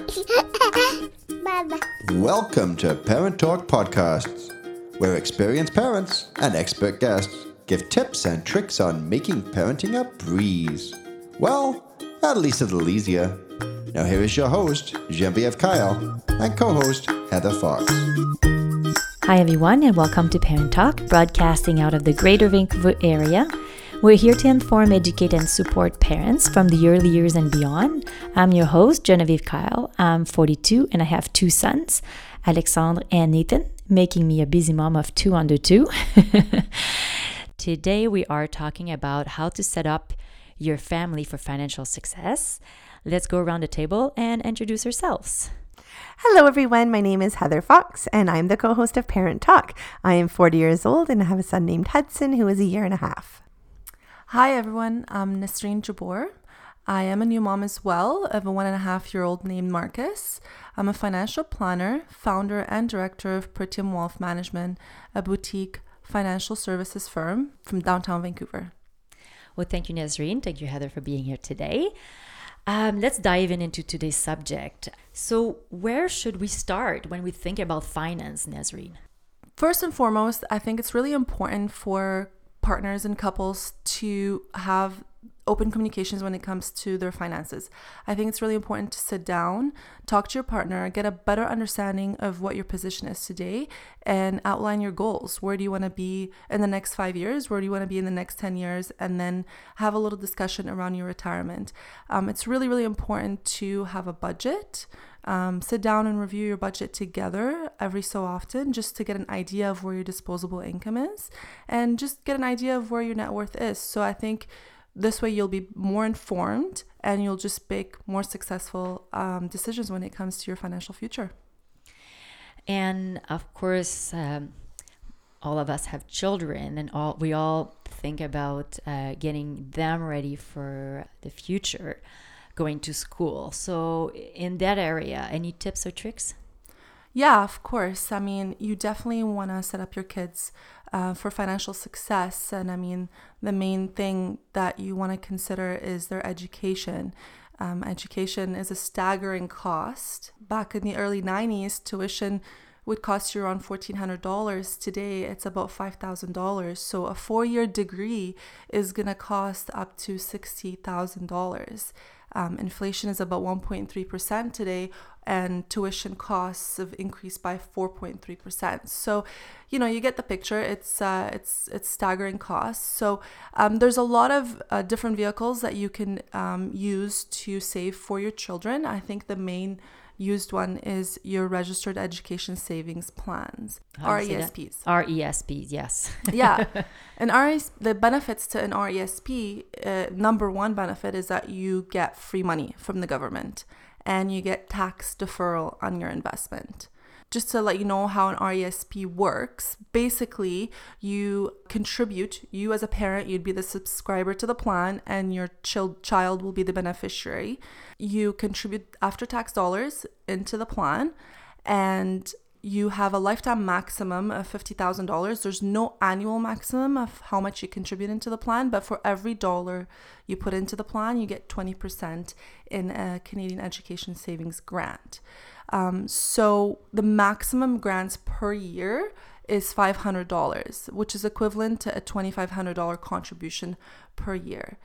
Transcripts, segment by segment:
Welcome to Parent Talk Podcasts, where experienced parents and expert guests give tips and tricks on making parenting a breeze. Well, at least a little easier. Now, here is your host, Genevieve Kyle, and co host, Heather Fox. Hi, everyone, and welcome to Parent Talk, broadcasting out of the Greater Vancouver area. We're here to inform, educate, and support parents from the early years and beyond. I'm your host, Genevieve Kyle. I'm 42 and I have two sons, Alexandre and Nathan, making me a busy mom of two under two. Today, we are talking about how to set up your family for financial success. Let's go around the table and introduce ourselves. Hello, everyone. My name is Heather Fox, and I'm the co host of Parent Talk. I am 40 years old and I have a son named Hudson who is a year and a half. Hi, everyone. I'm Nesrine Jabbour. I am a new mom as well of a one and a half year old named Marcus. I'm a financial planner, founder, and director of Pretium Wealth Management, a boutique financial services firm from downtown Vancouver. Well, thank you, Nesrine. Thank you, Heather, for being here today. Um, let's dive in into today's subject. So, where should we start when we think about finance, Nesrine? First and foremost, I think it's really important for partners and couples to have open communications when it comes to their finances. I think it's really important to sit down, talk to your partner, get a better understanding of what your position is today, and outline your goals. Where do you want to be in the next five years? Where do you want to be in the next 10 years? And then have a little discussion around your retirement. Um, it's really, really important to have a budget. Um, sit down and review your budget together every so often just to get an idea of where your disposable income is and just get an idea of where your net worth is. So I think this way you'll be more informed and you'll just make more successful um, decisions when it comes to your financial future. And of course, um, all of us have children, and all we all think about uh, getting them ready for the future going to school. So, in that area, any tips or tricks? Yeah, of course. I mean, you definitely want to set up your kids uh, for financial success. And I mean, the main thing that you want to consider is their education. Um, education is a staggering cost. Back in the early 90s, tuition would cost you around $1,400. Today, it's about $5,000. So, a four year degree is going to cost up to $60,000. Um, inflation is about 1.3% today, and tuition costs have increased by 4.3%. So, you know, you get the picture. It's uh, it's it's staggering costs. So, um, there's a lot of uh, different vehicles that you can um, use to save for your children. I think the main used one is your registered education savings plans RESPs. RESPs, yes. yeah. And RES, the benefits to an RESP, uh, number one benefit is that you get free money from the government and you get tax deferral on your investment just to let you know how an RESP works, basically, you contribute, you as a parent, you'd be the subscriber to the plan, and your child will be the beneficiary. You contribute after tax dollars into the plan, and you have a lifetime maximum of $50,000. There's no annual maximum of how much you contribute into the plan, but for every dollar you put into the plan, you get 20% in a Canadian Education Savings Grant. Um, so the maximum grants per year is $500, which is equivalent to a $2,500 contribution per year.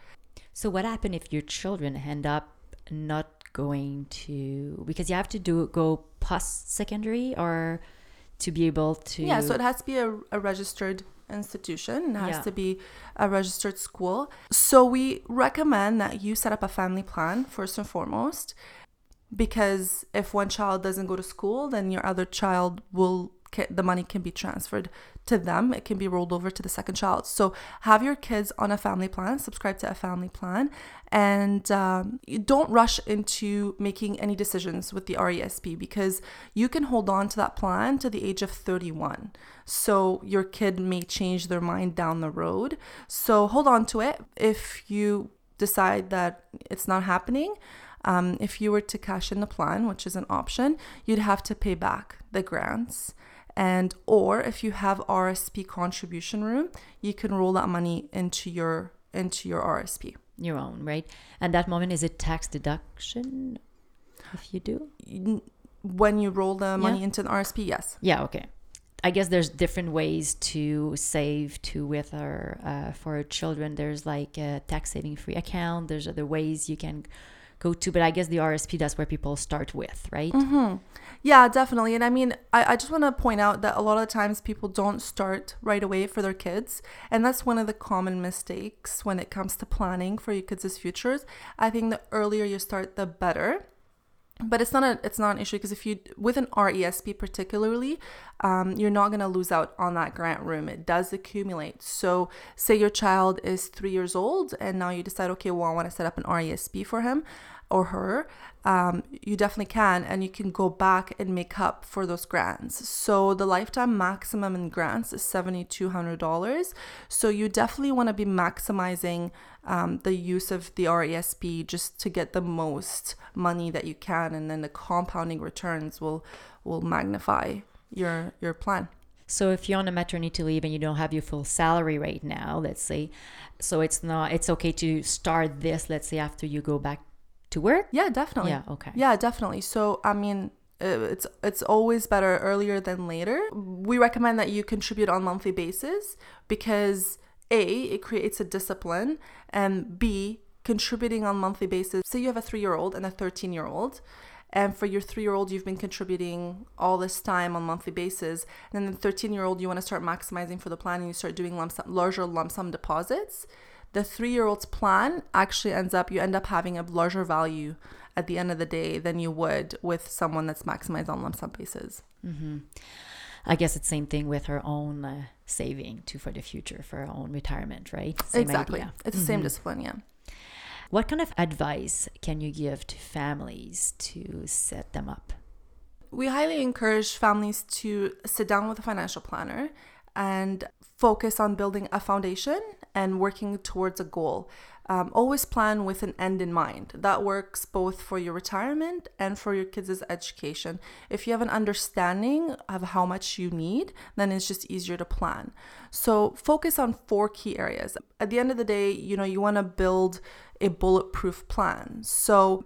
So what happens if your children end up not going to because you have to do go post secondary or to be able to yeah so it has to be a, a registered institution it has yeah. to be a registered school so we recommend that you set up a family plan first and foremost because if one child doesn't go to school then your other child will the money can be transferred to them. It can be rolled over to the second child. So have your kids on a family plan subscribe to a family plan and um, don't rush into making any decisions with the resp because you can hold on to that plan to the age of 31 so your kid may change their mind down the road. So hold on to it. If you decide that it's not happening um, if you were to cash in the plan, which is an option, you'd have to pay back the grants. And or if you have RSP contribution room, you can roll that money into your into your RSP. Your own, right? And that moment is it tax deduction? if you do? When you roll the money into an RSP, yes. Yeah, okay. I guess there's different ways to save to with our uh, for our children. There's like a tax saving free account. There's other ways you can go to, but I guess the RSP that's where people start with, right? Mm-hmm. Yeah, definitely. And I mean, I, I just want to point out that a lot of times people don't start right away for their kids, and that's one of the common mistakes when it comes to planning for your kids' futures. I think the earlier you start, the better but it's not a it's not an issue because if you with an RESP particularly, um, you're not gonna lose out on that grant room. It does accumulate. So say your child is three years old and now you decide, okay, well I want to set up an RESP for him or her, um, you definitely can, and you can go back and make up for those grants. So the lifetime maximum in grants is seventy two hundred dollars. So you definitely want to be maximizing um, the use of the RESP just to get the most money that you can, and then the compounding returns will will magnify your your plan. So if you're on a maternity leave and you don't have your full salary right now, let's say, so it's not it's okay to start this, let's say after you go back to work? Yeah, definitely. Yeah, okay. Yeah, definitely. So, I mean, uh, it's it's always better earlier than later. We recommend that you contribute on monthly basis because a it creates a discipline and b contributing on monthly basis. Say you have a 3-year-old and a 13-year-old and for your 3-year-old you've been contributing all this time on monthly basis and then the 13-year-old you want to start maximizing for the plan and you start doing lump sum, larger lump sum deposits the three year old's plan actually ends up, you end up having a larger value at the end of the day than you would with someone that's maximized on lump sum basis. Mm-hmm. I guess it's same thing with her own uh, saving too for the future, for her own retirement, right? Same exactly. Idea. It's the mm-hmm. same discipline, yeah. What kind of advice can you give to families to set them up? We highly encourage families to sit down with a financial planner and focus on building a foundation and working towards a goal. Um, always plan with an end in mind. That works both for your retirement and for your kids' education. If you have an understanding of how much you need, then it's just easier to plan. So focus on four key areas. At the end of the day, you know, you want to build a bulletproof plan. So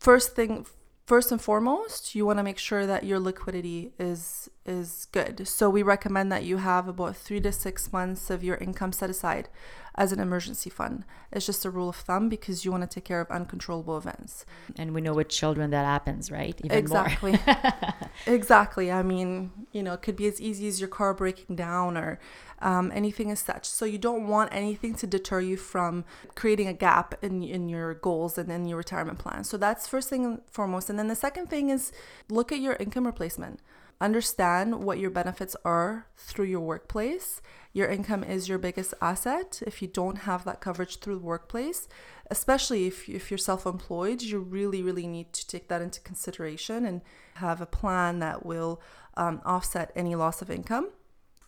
first thing first and foremost, you want to make sure that your liquidity is is good. So we recommend that you have about 3 to 6 months of your income set aside as an emergency fund. It's just a rule of thumb because you want to take care of uncontrollable events. And we know with children that happens, right? Even exactly. exactly. I mean, you know, it could be as easy as your car breaking down or um, anything as such. So you don't want anything to deter you from creating a gap in, in your goals and in your retirement plan. So that's first thing and foremost. And then the second thing is look at your income replacement. Understand what your benefits are through your workplace. Your income is your biggest asset. If you don't have that coverage through the workplace, especially if, if you're self employed, you really, really need to take that into consideration and have a plan that will um, offset any loss of income.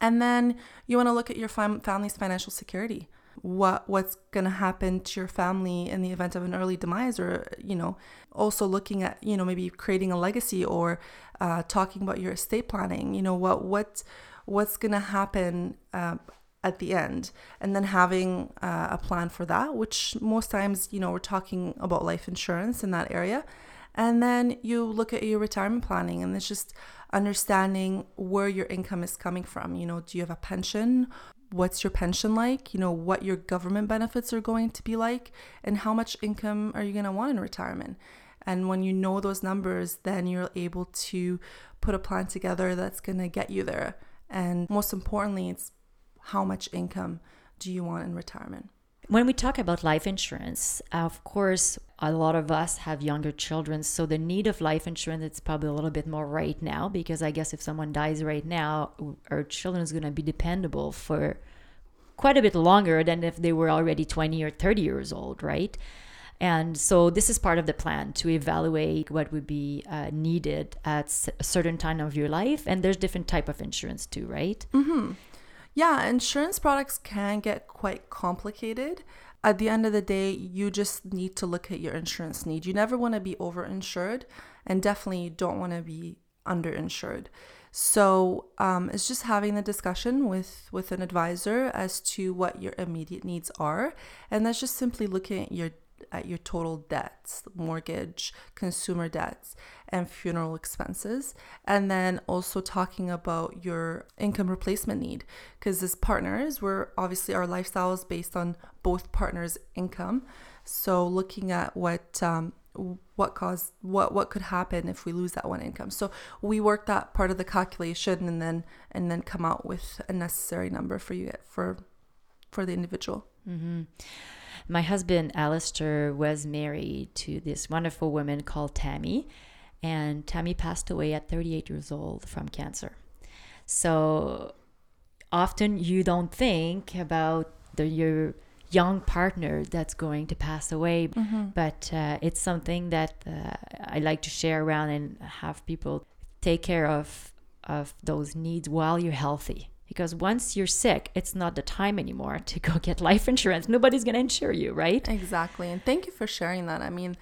And then you want to look at your fam- family's financial security. What what's going to happen to your family in the event of an early demise, or you know, also looking at you know maybe creating a legacy or uh, talking about your estate planning. You know what what what's going to happen uh, at the end, and then having uh, a plan for that. Which most times you know we're talking about life insurance in that area, and then you look at your retirement planning, and it's just understanding where your income is coming from. You know, do you have a pension? What's your pension like? You know, what your government benefits are going to be like, and how much income are you going to want in retirement? And when you know those numbers, then you're able to put a plan together that's going to get you there. And most importantly, it's how much income do you want in retirement? When we talk about life insurance, of course, a lot of us have younger children, so the need of life insurance is probably a little bit more right now because I guess if someone dies right now, our children is going to be dependable for quite a bit longer than if they were already 20 or 30 years old, right? And so this is part of the plan to evaluate what would be uh, needed at a certain time of your life. And there's different type of insurance too, right? Mm-hmm. Yeah, insurance products can get quite complicated. At the end of the day, you just need to look at your insurance need. You never want to be overinsured, and definitely don't want to be underinsured. So um, it's just having the discussion with with an advisor as to what your immediate needs are, and that's just simply looking at your at your total debts, mortgage, consumer debts, and funeral expenses. And then also talking about your income replacement need. Because as partners, we're obviously our lifestyle is based on both partners' income. So looking at what um, what caused what what could happen if we lose that one income. So we work that part of the calculation and then and then come out with a necessary number for you for for the individual. Mm-hmm. My husband Alistair was married to this wonderful woman called Tammy, and Tammy passed away at 38 years old from cancer. So often you don't think about the your young partner that's going to pass away. Mm-hmm. But uh, it's something that uh, I like to share around and have people take care of of those needs while you're healthy. Because once you're sick, it's not the time anymore to go get life insurance. Nobody's going to insure you, right? Exactly. And thank you for sharing that. I mean,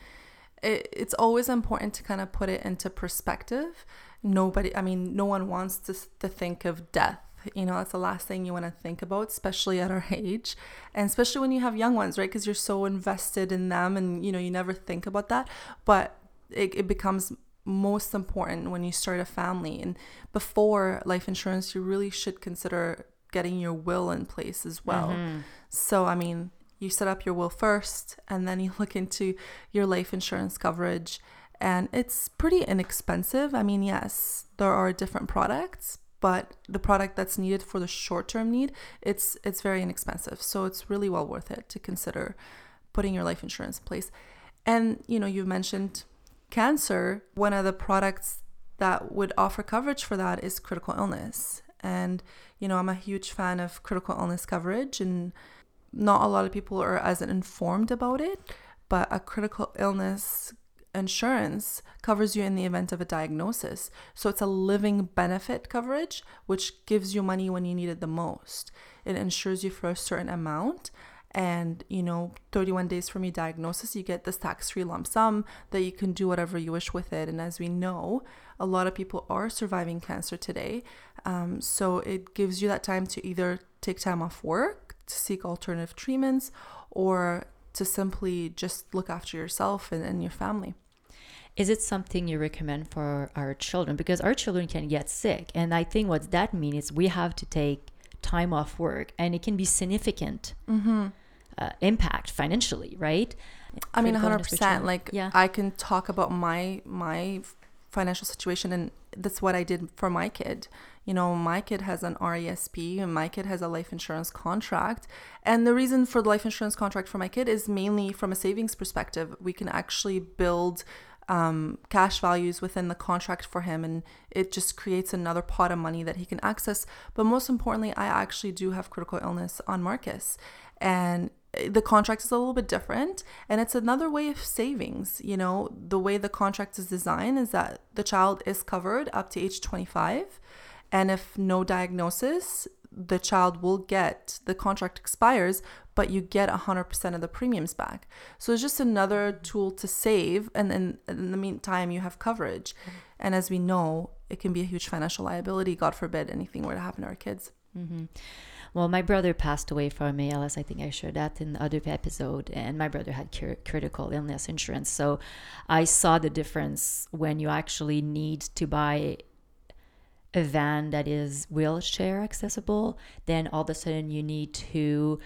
it, it's always important to kind of put it into perspective. Nobody, I mean, no one wants to, to think of death you know, that's the last thing you want to think about, especially at our age. And especially when you have young ones, right? Because you're so invested in them and, you know, you never think about that. But it, it becomes most important when you start a family. And before life insurance, you really should consider getting your will in place as well. Mm-hmm. So, I mean, you set up your will first and then you look into your life insurance coverage. And it's pretty inexpensive. I mean, yes, there are different products, but the product that's needed for the short-term need it's it's very inexpensive so it's really well worth it to consider putting your life insurance in place and you know you mentioned cancer one of the products that would offer coverage for that is critical illness and you know i'm a huge fan of critical illness coverage and not a lot of people are as informed about it but a critical illness insurance covers you in the event of a diagnosis. So it's a living benefit coverage, which gives you money when you need it the most. It insures you for a certain amount. And, you know, 31 days from your diagnosis, you get this tax free lump sum that you can do whatever you wish with it. And as we know, a lot of people are surviving cancer today. Um, so it gives you that time to either take time off work to seek alternative treatments or to simply just look after yourself and, and your family. Is it something you recommend for our children? Because our children can get sick. And I think what that means is we have to take time off work and it can be significant mm-hmm. uh, impact financially, right? I mean, 100%. Like, yeah. I can talk about my, my financial situation and that's what I did for my kid. You know, my kid has an RESP and my kid has a life insurance contract. And the reason for the life insurance contract for my kid is mainly from a savings perspective. We can actually build um, cash values within the contract for him, and it just creates another pot of money that he can access. But most importantly, I actually do have critical illness on Marcus, and the contract is a little bit different and it's another way of savings you know the way the contract is designed is that the child is covered up to age 25 and if no diagnosis the child will get the contract expires but you get 100% of the premiums back so it's just another tool to save and then in the meantime you have coverage and as we know it can be a huge financial liability god forbid anything were to happen to our kids mm-hmm. Well, my brother passed away from ALS. I think I shared that in the other episode. And my brother had cur- critical illness insurance. So I saw the difference when you actually need to buy a van that is wheelchair accessible. Then all of a sudden you need to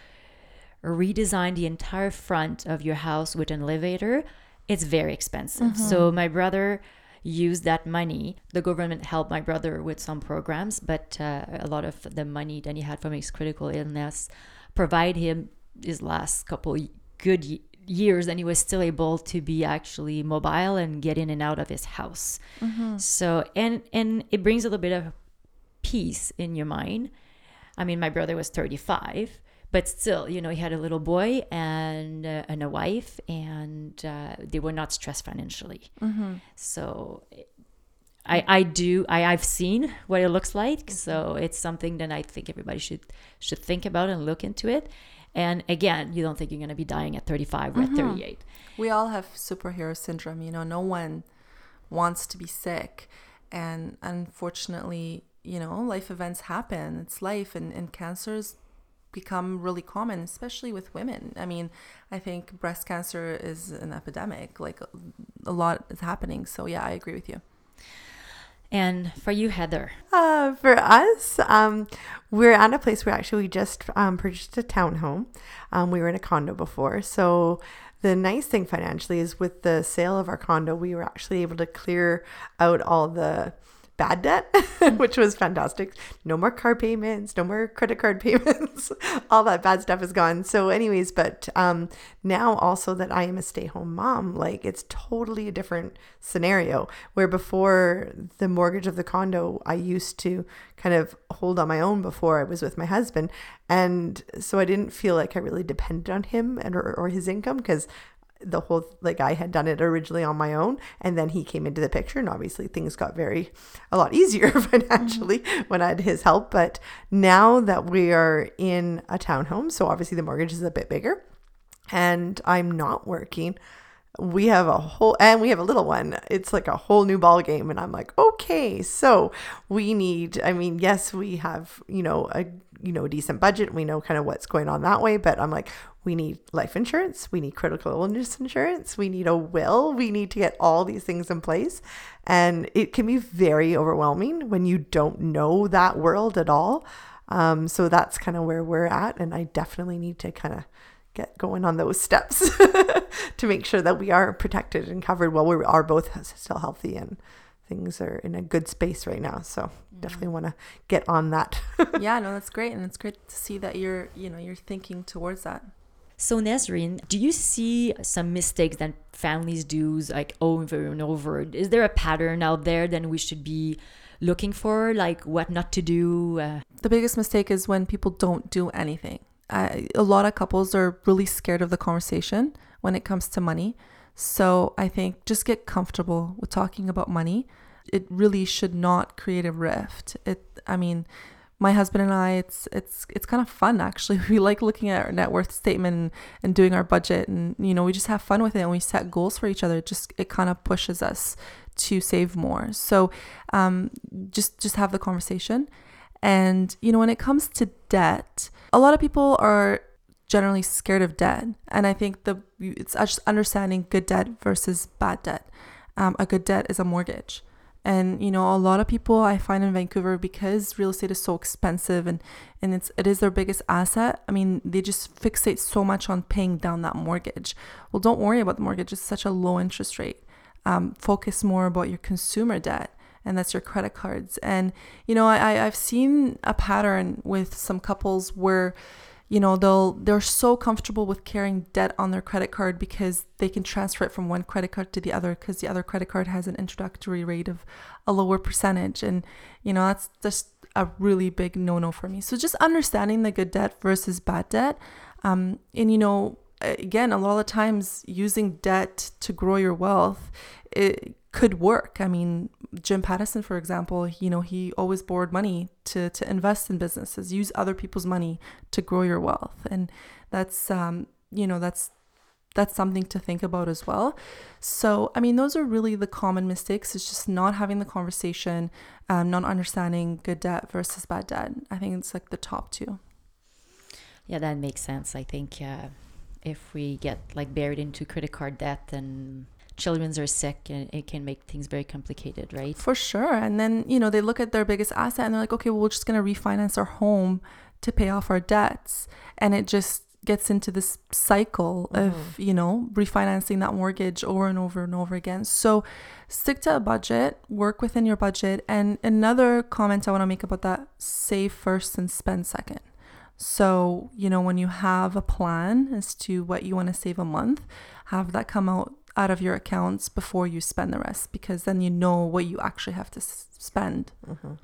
redesign the entire front of your house with an elevator. It's very expensive. Mm-hmm. So my brother used that money. The government helped my brother with some programs, but uh, a lot of the money that he had from his critical illness provide him his last couple good years and he was still able to be actually mobile and get in and out of his house mm-hmm. so and and it brings a little bit of peace in your mind i mean my brother was 35 but still, you know, he had a little boy and uh, and a wife, and uh, they were not stressed financially. Mm-hmm. So. I, I do I, I've seen what it looks like mm-hmm. so it's something that I think everybody should should think about and look into it and again you don't think you're going to be dying at 35 or mm-hmm. at 38 we all have superhero syndrome you know no one wants to be sick and unfortunately you know life events happen it's life and, and cancers become really common, especially with women. I mean, I think breast cancer is an epidemic. Like a lot is happening. So yeah, I agree with you. And for you, Heather? Uh, for us, um, we're at a place where actually we just um, purchased a townhome. Um, we were in a condo before. So the nice thing financially is with the sale of our condo, we were actually able to clear out all the bad debt, which was fantastic. No more car payments, no more credit card payments. All that bad stuff is gone. So, anyways, but um, now also that I am a stay home mom, like it's totally a different scenario where before the mortgage of the condo, I used to kind of hold on my own before I was with my husband. And so I didn't feel like I really depended on him and or, or his income because the whole like I had done it originally on my own and then he came into the picture and obviously things got very a lot easier financially mm-hmm. when I had his help but now that we are in a townhome so obviously the mortgage is a bit bigger and I'm not working we have a whole and we have a little one it's like a whole new ball game and i'm like okay so we need i mean yes we have you know a you know a decent budget we know kind of what's going on that way but i'm like we need life insurance, we need critical illness insurance, we need a will, we need to get all these things in place. And it can be very overwhelming when you don't know that world at all. Um, so that's kind of where we're at. And I definitely need to kind of get going on those steps to make sure that we are protected and covered while we are both still healthy and things are in a good space right now. So mm-hmm. definitely want to get on that. yeah, no, that's great. And it's great to see that you're, you know, you're thinking towards that. So, Nesrine, do you see some mistakes that families do like over and over? Is there a pattern out there that we should be looking for, like what not to do? Uh, the biggest mistake is when people don't do anything. Uh, a lot of couples are really scared of the conversation when it comes to money. So, I think just get comfortable with talking about money. It really should not create a rift. It, I mean, my husband and I, it's it's it's kind of fun actually. We like looking at our net worth statement and, and doing our budget, and you know we just have fun with it, and we set goals for each other. It just it kind of pushes us to save more. So um, just just have the conversation, and you know when it comes to debt, a lot of people are generally scared of debt, and I think the it's just understanding good debt versus bad debt. Um, a good debt is a mortgage. And you know a lot of people i find in vancouver because real estate is so expensive and and it's it is their biggest asset i mean they just fixate so much on paying down that mortgage. Well don't worry about the mortgage. It's such a low interest rate. Um, focus more about your consumer debt and that's your credit cards. And you know I, i've seen a pattern with some couples where you know they'll they're so comfortable with carrying debt on their credit card because they can transfer it from one credit card to the other because the other credit card has an introductory rate of a lower percentage. And you know that's just a really big no-no for me. So just understanding the good debt versus bad debt um, and you know again a lot of times using debt to grow your wealth it could work. I mean, Jim Pattison, for example, you know, he always borrowed money to to invest in businesses, use other people's money to grow your wealth, and that's um, you know, that's that's something to think about as well. So, I mean, those are really the common mistakes. It's just not having the conversation, um, not understanding good debt versus bad debt. I think it's like the top two. Yeah, that makes sense. I think uh, if we get like buried into credit card debt and children are sick and it can make things very complicated, right? For sure. And then, you know, they look at their biggest asset and they're like, okay, well, we're just going to refinance our home to pay off our debts. And it just gets into this cycle mm-hmm. of, you know, refinancing that mortgage over and over and over again. So stick to a budget, work within your budget. And another comment I want to make about that save first and spend second. So, you know, when you have a plan as to what you want to save a month, have that come out out of your accounts before you spend the rest because then you know what you actually have to s- spend. Mm-hmm.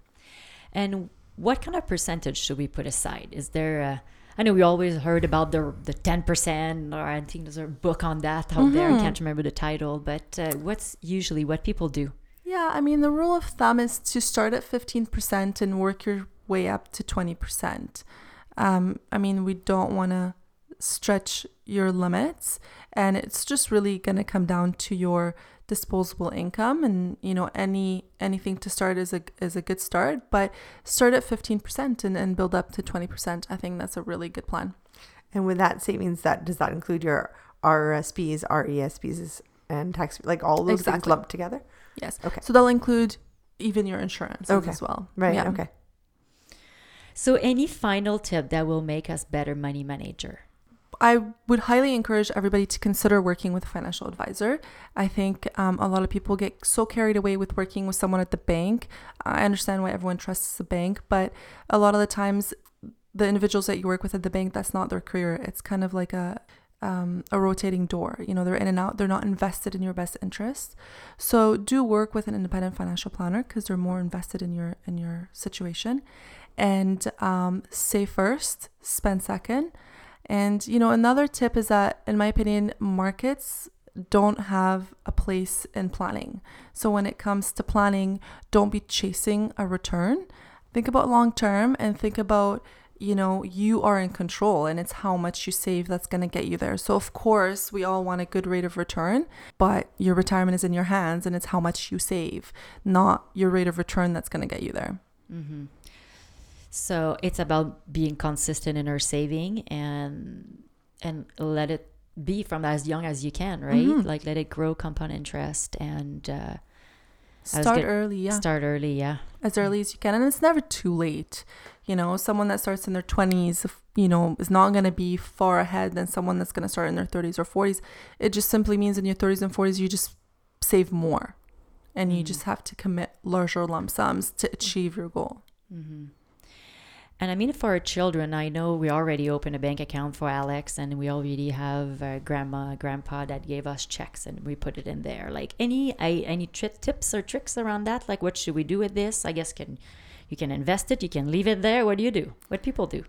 And what kind of percentage should we put aside? Is there a I know we always heard about the the ten percent, or I think there's a book on that out mm-hmm. there. I mm-hmm. can't remember the title, but uh, what's usually what people do? Yeah, I mean the rule of thumb is to start at fifteen percent and work your way up to twenty percent. Um, I mean we don't want to stretch your limits and it's just really going to come down to your disposable income and you know any anything to start is a is a good start but start at 15% and, and build up to 20% i think that's a really good plan And with that savings, that does that include your rsps RESPs, and tax like all those things lumped together? yes Okay. so they'll include even your insurance Okay. as well Right. Yeah. Okay. So, any final tip that will make us better money manager? I would highly encourage everybody to consider working with a financial advisor. I think um, a lot of people get so carried away with working with someone at the bank. I understand why everyone trusts the bank, but a lot of the times, the individuals that you work with at the bank, that's not their career. It's kind of like a um, a rotating door. You know, they're in and out. They're not invested in your best interest. So do work with an independent financial planner because they're more invested in your in your situation. And um, save first, spend second. And you know, another tip is that, in my opinion, markets don't have a place in planning. So when it comes to planning, don't be chasing a return. Think about long term and think about you know you are in control and it's how much you save that's going to get you there so of course we all want a good rate of return but your retirement is in your hands and it's how much you save not your rate of return that's going to get you there Mm-hmm. So it's about being consistent in our saving and and let it be from as young as you can, right? Mhm. Like let it grow compound interest and uh, start early yeah start early. Yeah. as early as you can and it's never too late you know someone that starts in their 20s you know is not going to be far ahead than someone that's going to start in their 30s or 40s it just simply means in your 30s and 40s you just save more and you Mhm. just have to commit larger lump sums to achieve your goal Mm-hmm. And I mean, for our children, I know we already opened a bank account for Alex, and we already have grandma, grandpa that gave us checks, and we put it in there. Like any, I, any tri- tips or tricks around that? Like, what should we do with this? I guess can you can invest it, you can leave it there. What do you do? What people do?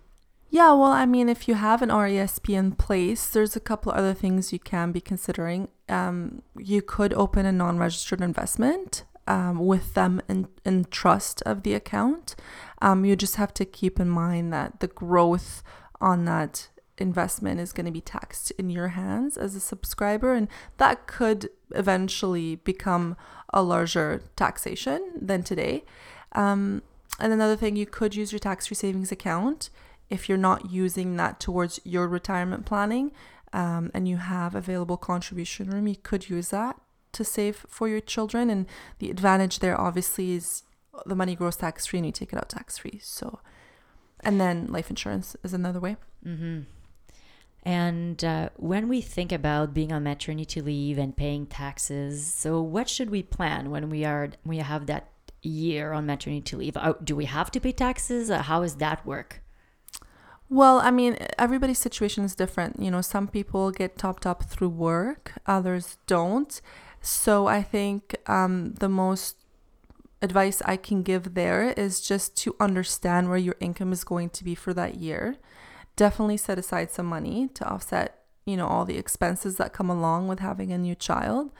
Yeah, well, I mean, if you have an RESP in place, there's a couple other things you can be considering. Um, you could open a non registered investment um, with them in, in trust of the account. Um, you just have to keep in mind that the growth on that investment is going to be taxed in your hands as a subscriber, and that could eventually become a larger taxation than today. Um, and another thing, you could use your tax free savings account if you're not using that towards your retirement planning um, and you have available contribution room, you could use that to save for your children. And the advantage there obviously is the money grows tax free and you take it out tax free. So, and then life insurance is another way. Mm-hmm. And uh, when we think about being on maternity leave and paying taxes, so what should we plan when we are we have that year on maternity leave? Uh, do we have to pay taxes? Uh, how does that work? Well, I mean, everybody's situation is different. You know, some people get topped up through work, others don't. So I think um, the most advice I can give there is just to understand where your income is going to be for that year. Definitely set aside some money to offset, you know, all the expenses that come along with having a new child.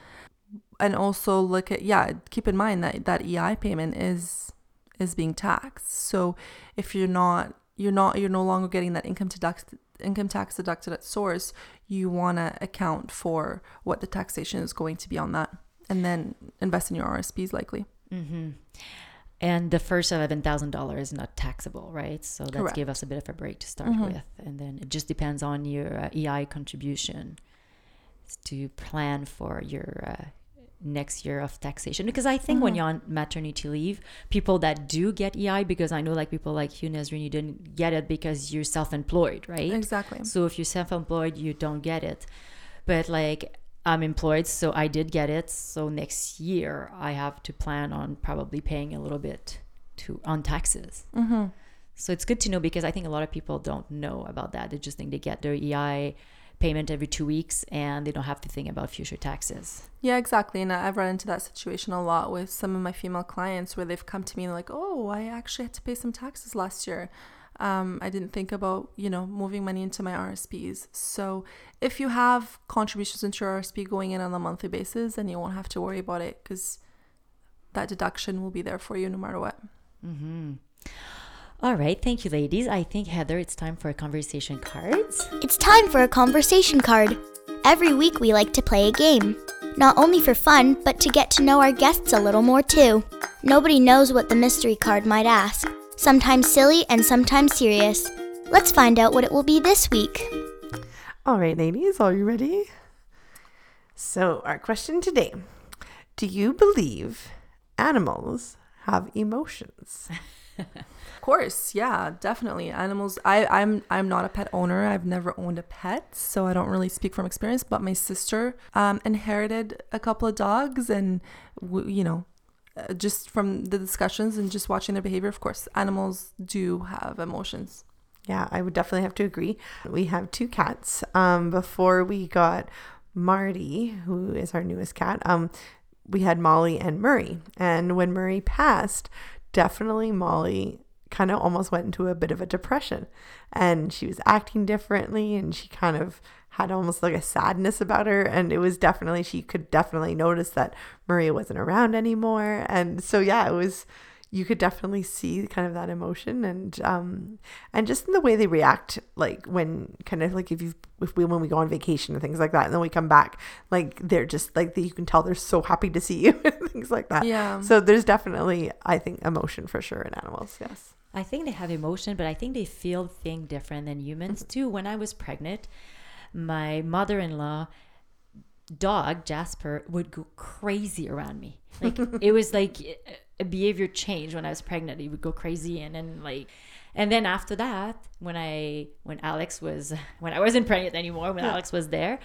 And also look at yeah, keep in mind that that EI payment is is being taxed. So if you're not you're not you're no longer getting that income deduct income tax deducted at source, you want to account for what the taxation is going to be on that and then invest in your RSPs likely. Mm-hmm. And the first eleven thousand dollars is not taxable, right? So that Correct. give us a bit of a break to start Mhm. with, and then it just depends on your uh, EI contribution to plan for your uh, next year of taxation. Because I think when Mhm. you're on maternity leave, people that do get EI, because I know like people like you, Nesrine, you didn't get it because you're self-employed, right? Exactly. So if you're self-employed, you don't get it. But like I'm employed, so I did get it. So next year I have to plan on probably paying a little bit to on taxes. Mm-hmm. So it's good to know because I think a lot of people don't know about that. They just think they get their EI payment every two weeks and they don't have to think about future taxes. Yeah, exactly. And I've run into that situation a lot with some of my female clients where they've come to me like, oh, I actually had to pay some taxes last year. Um, I didn't think about, you know, moving money into my RSPs. So if you have contributions into your RSP going in on a monthly basis, then you won't have to worry about it because that deduction will be there for you no matter what. Mm-hmm. All right, thank you, ladies. I think Heather, it's time for a conversation cards. It's time for a conversation card. Every week we like to play a game. not only for fun, but to get to know our guests a little more too. Nobody knows what the mystery card might ask, sometimes silly and sometimes serious. Let's find out what it will be this week. All right, ladies, are you ready? So, our question today Do you believe animals have emotions? Of course, yeah, definitely. Animals. I, I'm I'm not a pet owner. I've never owned a pet, so I don't really speak from experience. But my sister um, inherited a couple of dogs, and you know, uh, just from the discussions and just watching their behavior, of course, animals do have emotions. Yeah, I would definitely have to agree. We have two cats. Um, before we got Marty, who is our newest cat, um, we had Molly and Murray. And when Murray passed, definitely Molly kind of almost went into a bit of a depression. And she was acting differently and she kind of had almost like a sadness about her. And it was definitely she could definitely notice that Maria wasn't around anymore. And so yeah it was you could definitely see kind of that emotion and um and just in the way they react like when kind of like if you if we when we go on vacation and things like that and then we come back like they're just like you can tell they're so happy to see you and things like that Yeah. so there's definitely i think emotion for sure in animals yes I think they have emotion, but I think they feel things different than humans too. When I was pregnant, my mother-in-law dog Jasper would go crazy around me. Like it was like a behavior change when I was pregnant. He would go crazy, and then like, and then after that, when I when Alex was when I wasn't pregnant anymore, when Alex was there,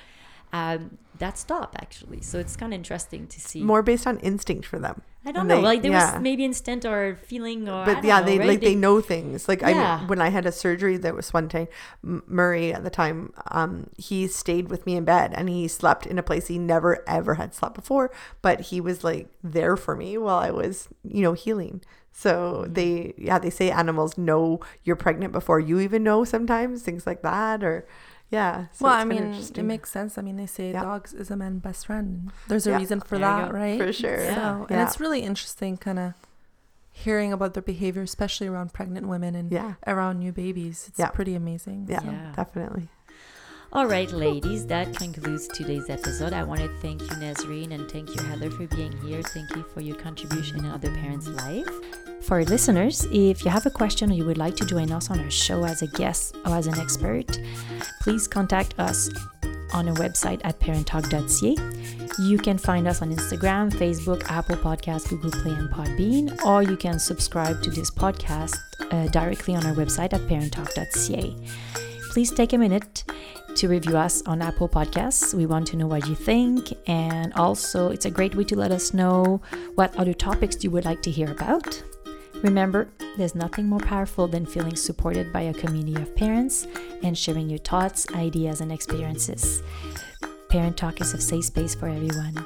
um, that stopped actually. So it's kind of interesting to see. more based on instinct for them I don't And know, they- like there yeah. was maybe instant or feeling or I but yeah know, they right? like they, know things like i Yeah. mean when i had a surgery that was one time murray at the time um he stayed with me in bed and he slept in a place he never ever had slept before but he was like there for me while i was you know healing so Mm-hmm. they yeah they say animals know you're pregnant before you even know sometimes things like that or yeah so well, I mean, it makes sense. I mean, they say Yeah. dogs is a man's best friend. There's a Yeah. reason for There that, right? For sure. So, Yeah. and Yeah. it's really interesting, kind of hearing about their behavior, especially around pregnant women and Yeah. around new babies. It's Yeah. pretty amazing. yeah, Yeah. definitely All right, ladies, that concludes today's episode. I want to thank you, Nesrine, and thank you, Heather, for being here. Thank you for your contribution in other parents' life. For listeners, if you have a question or you would like to join us on our show as a guest or as an expert, please contact us on our website at parenttalk.ca. You can find us on Instagram, Facebook, Apple Podcasts, Google Play, and Podbean, or you can subscribe to this podcast uh, directly on our website at parenttalk.ca. Please take a minute to review us on Apple Podcasts. We want to know what you think, and also it's a great way to let us know what other topics you would like to hear about. Remember, there's nothing more powerful than feeling supported by a community of parents and sharing your thoughts, ideas, and experiences. Parent Talk is a safe space for everyone.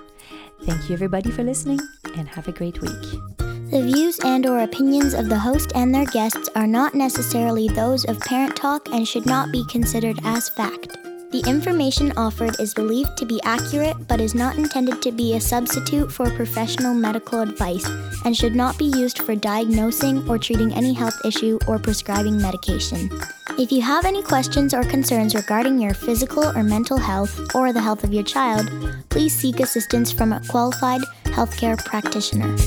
Thank you everybody for listening and have a great week. The views and or opinions of the host and their guests are not necessarily those of Parent Talk and should not be considered as fact. The information offered is believed to be accurate but is not intended to be a substitute for professional medical advice and should not be used for diagnosing or treating any health issue or prescribing medication. If you have any questions or concerns regarding your physical or mental health or the health of your child, please seek assistance from a qualified healthcare practitioner.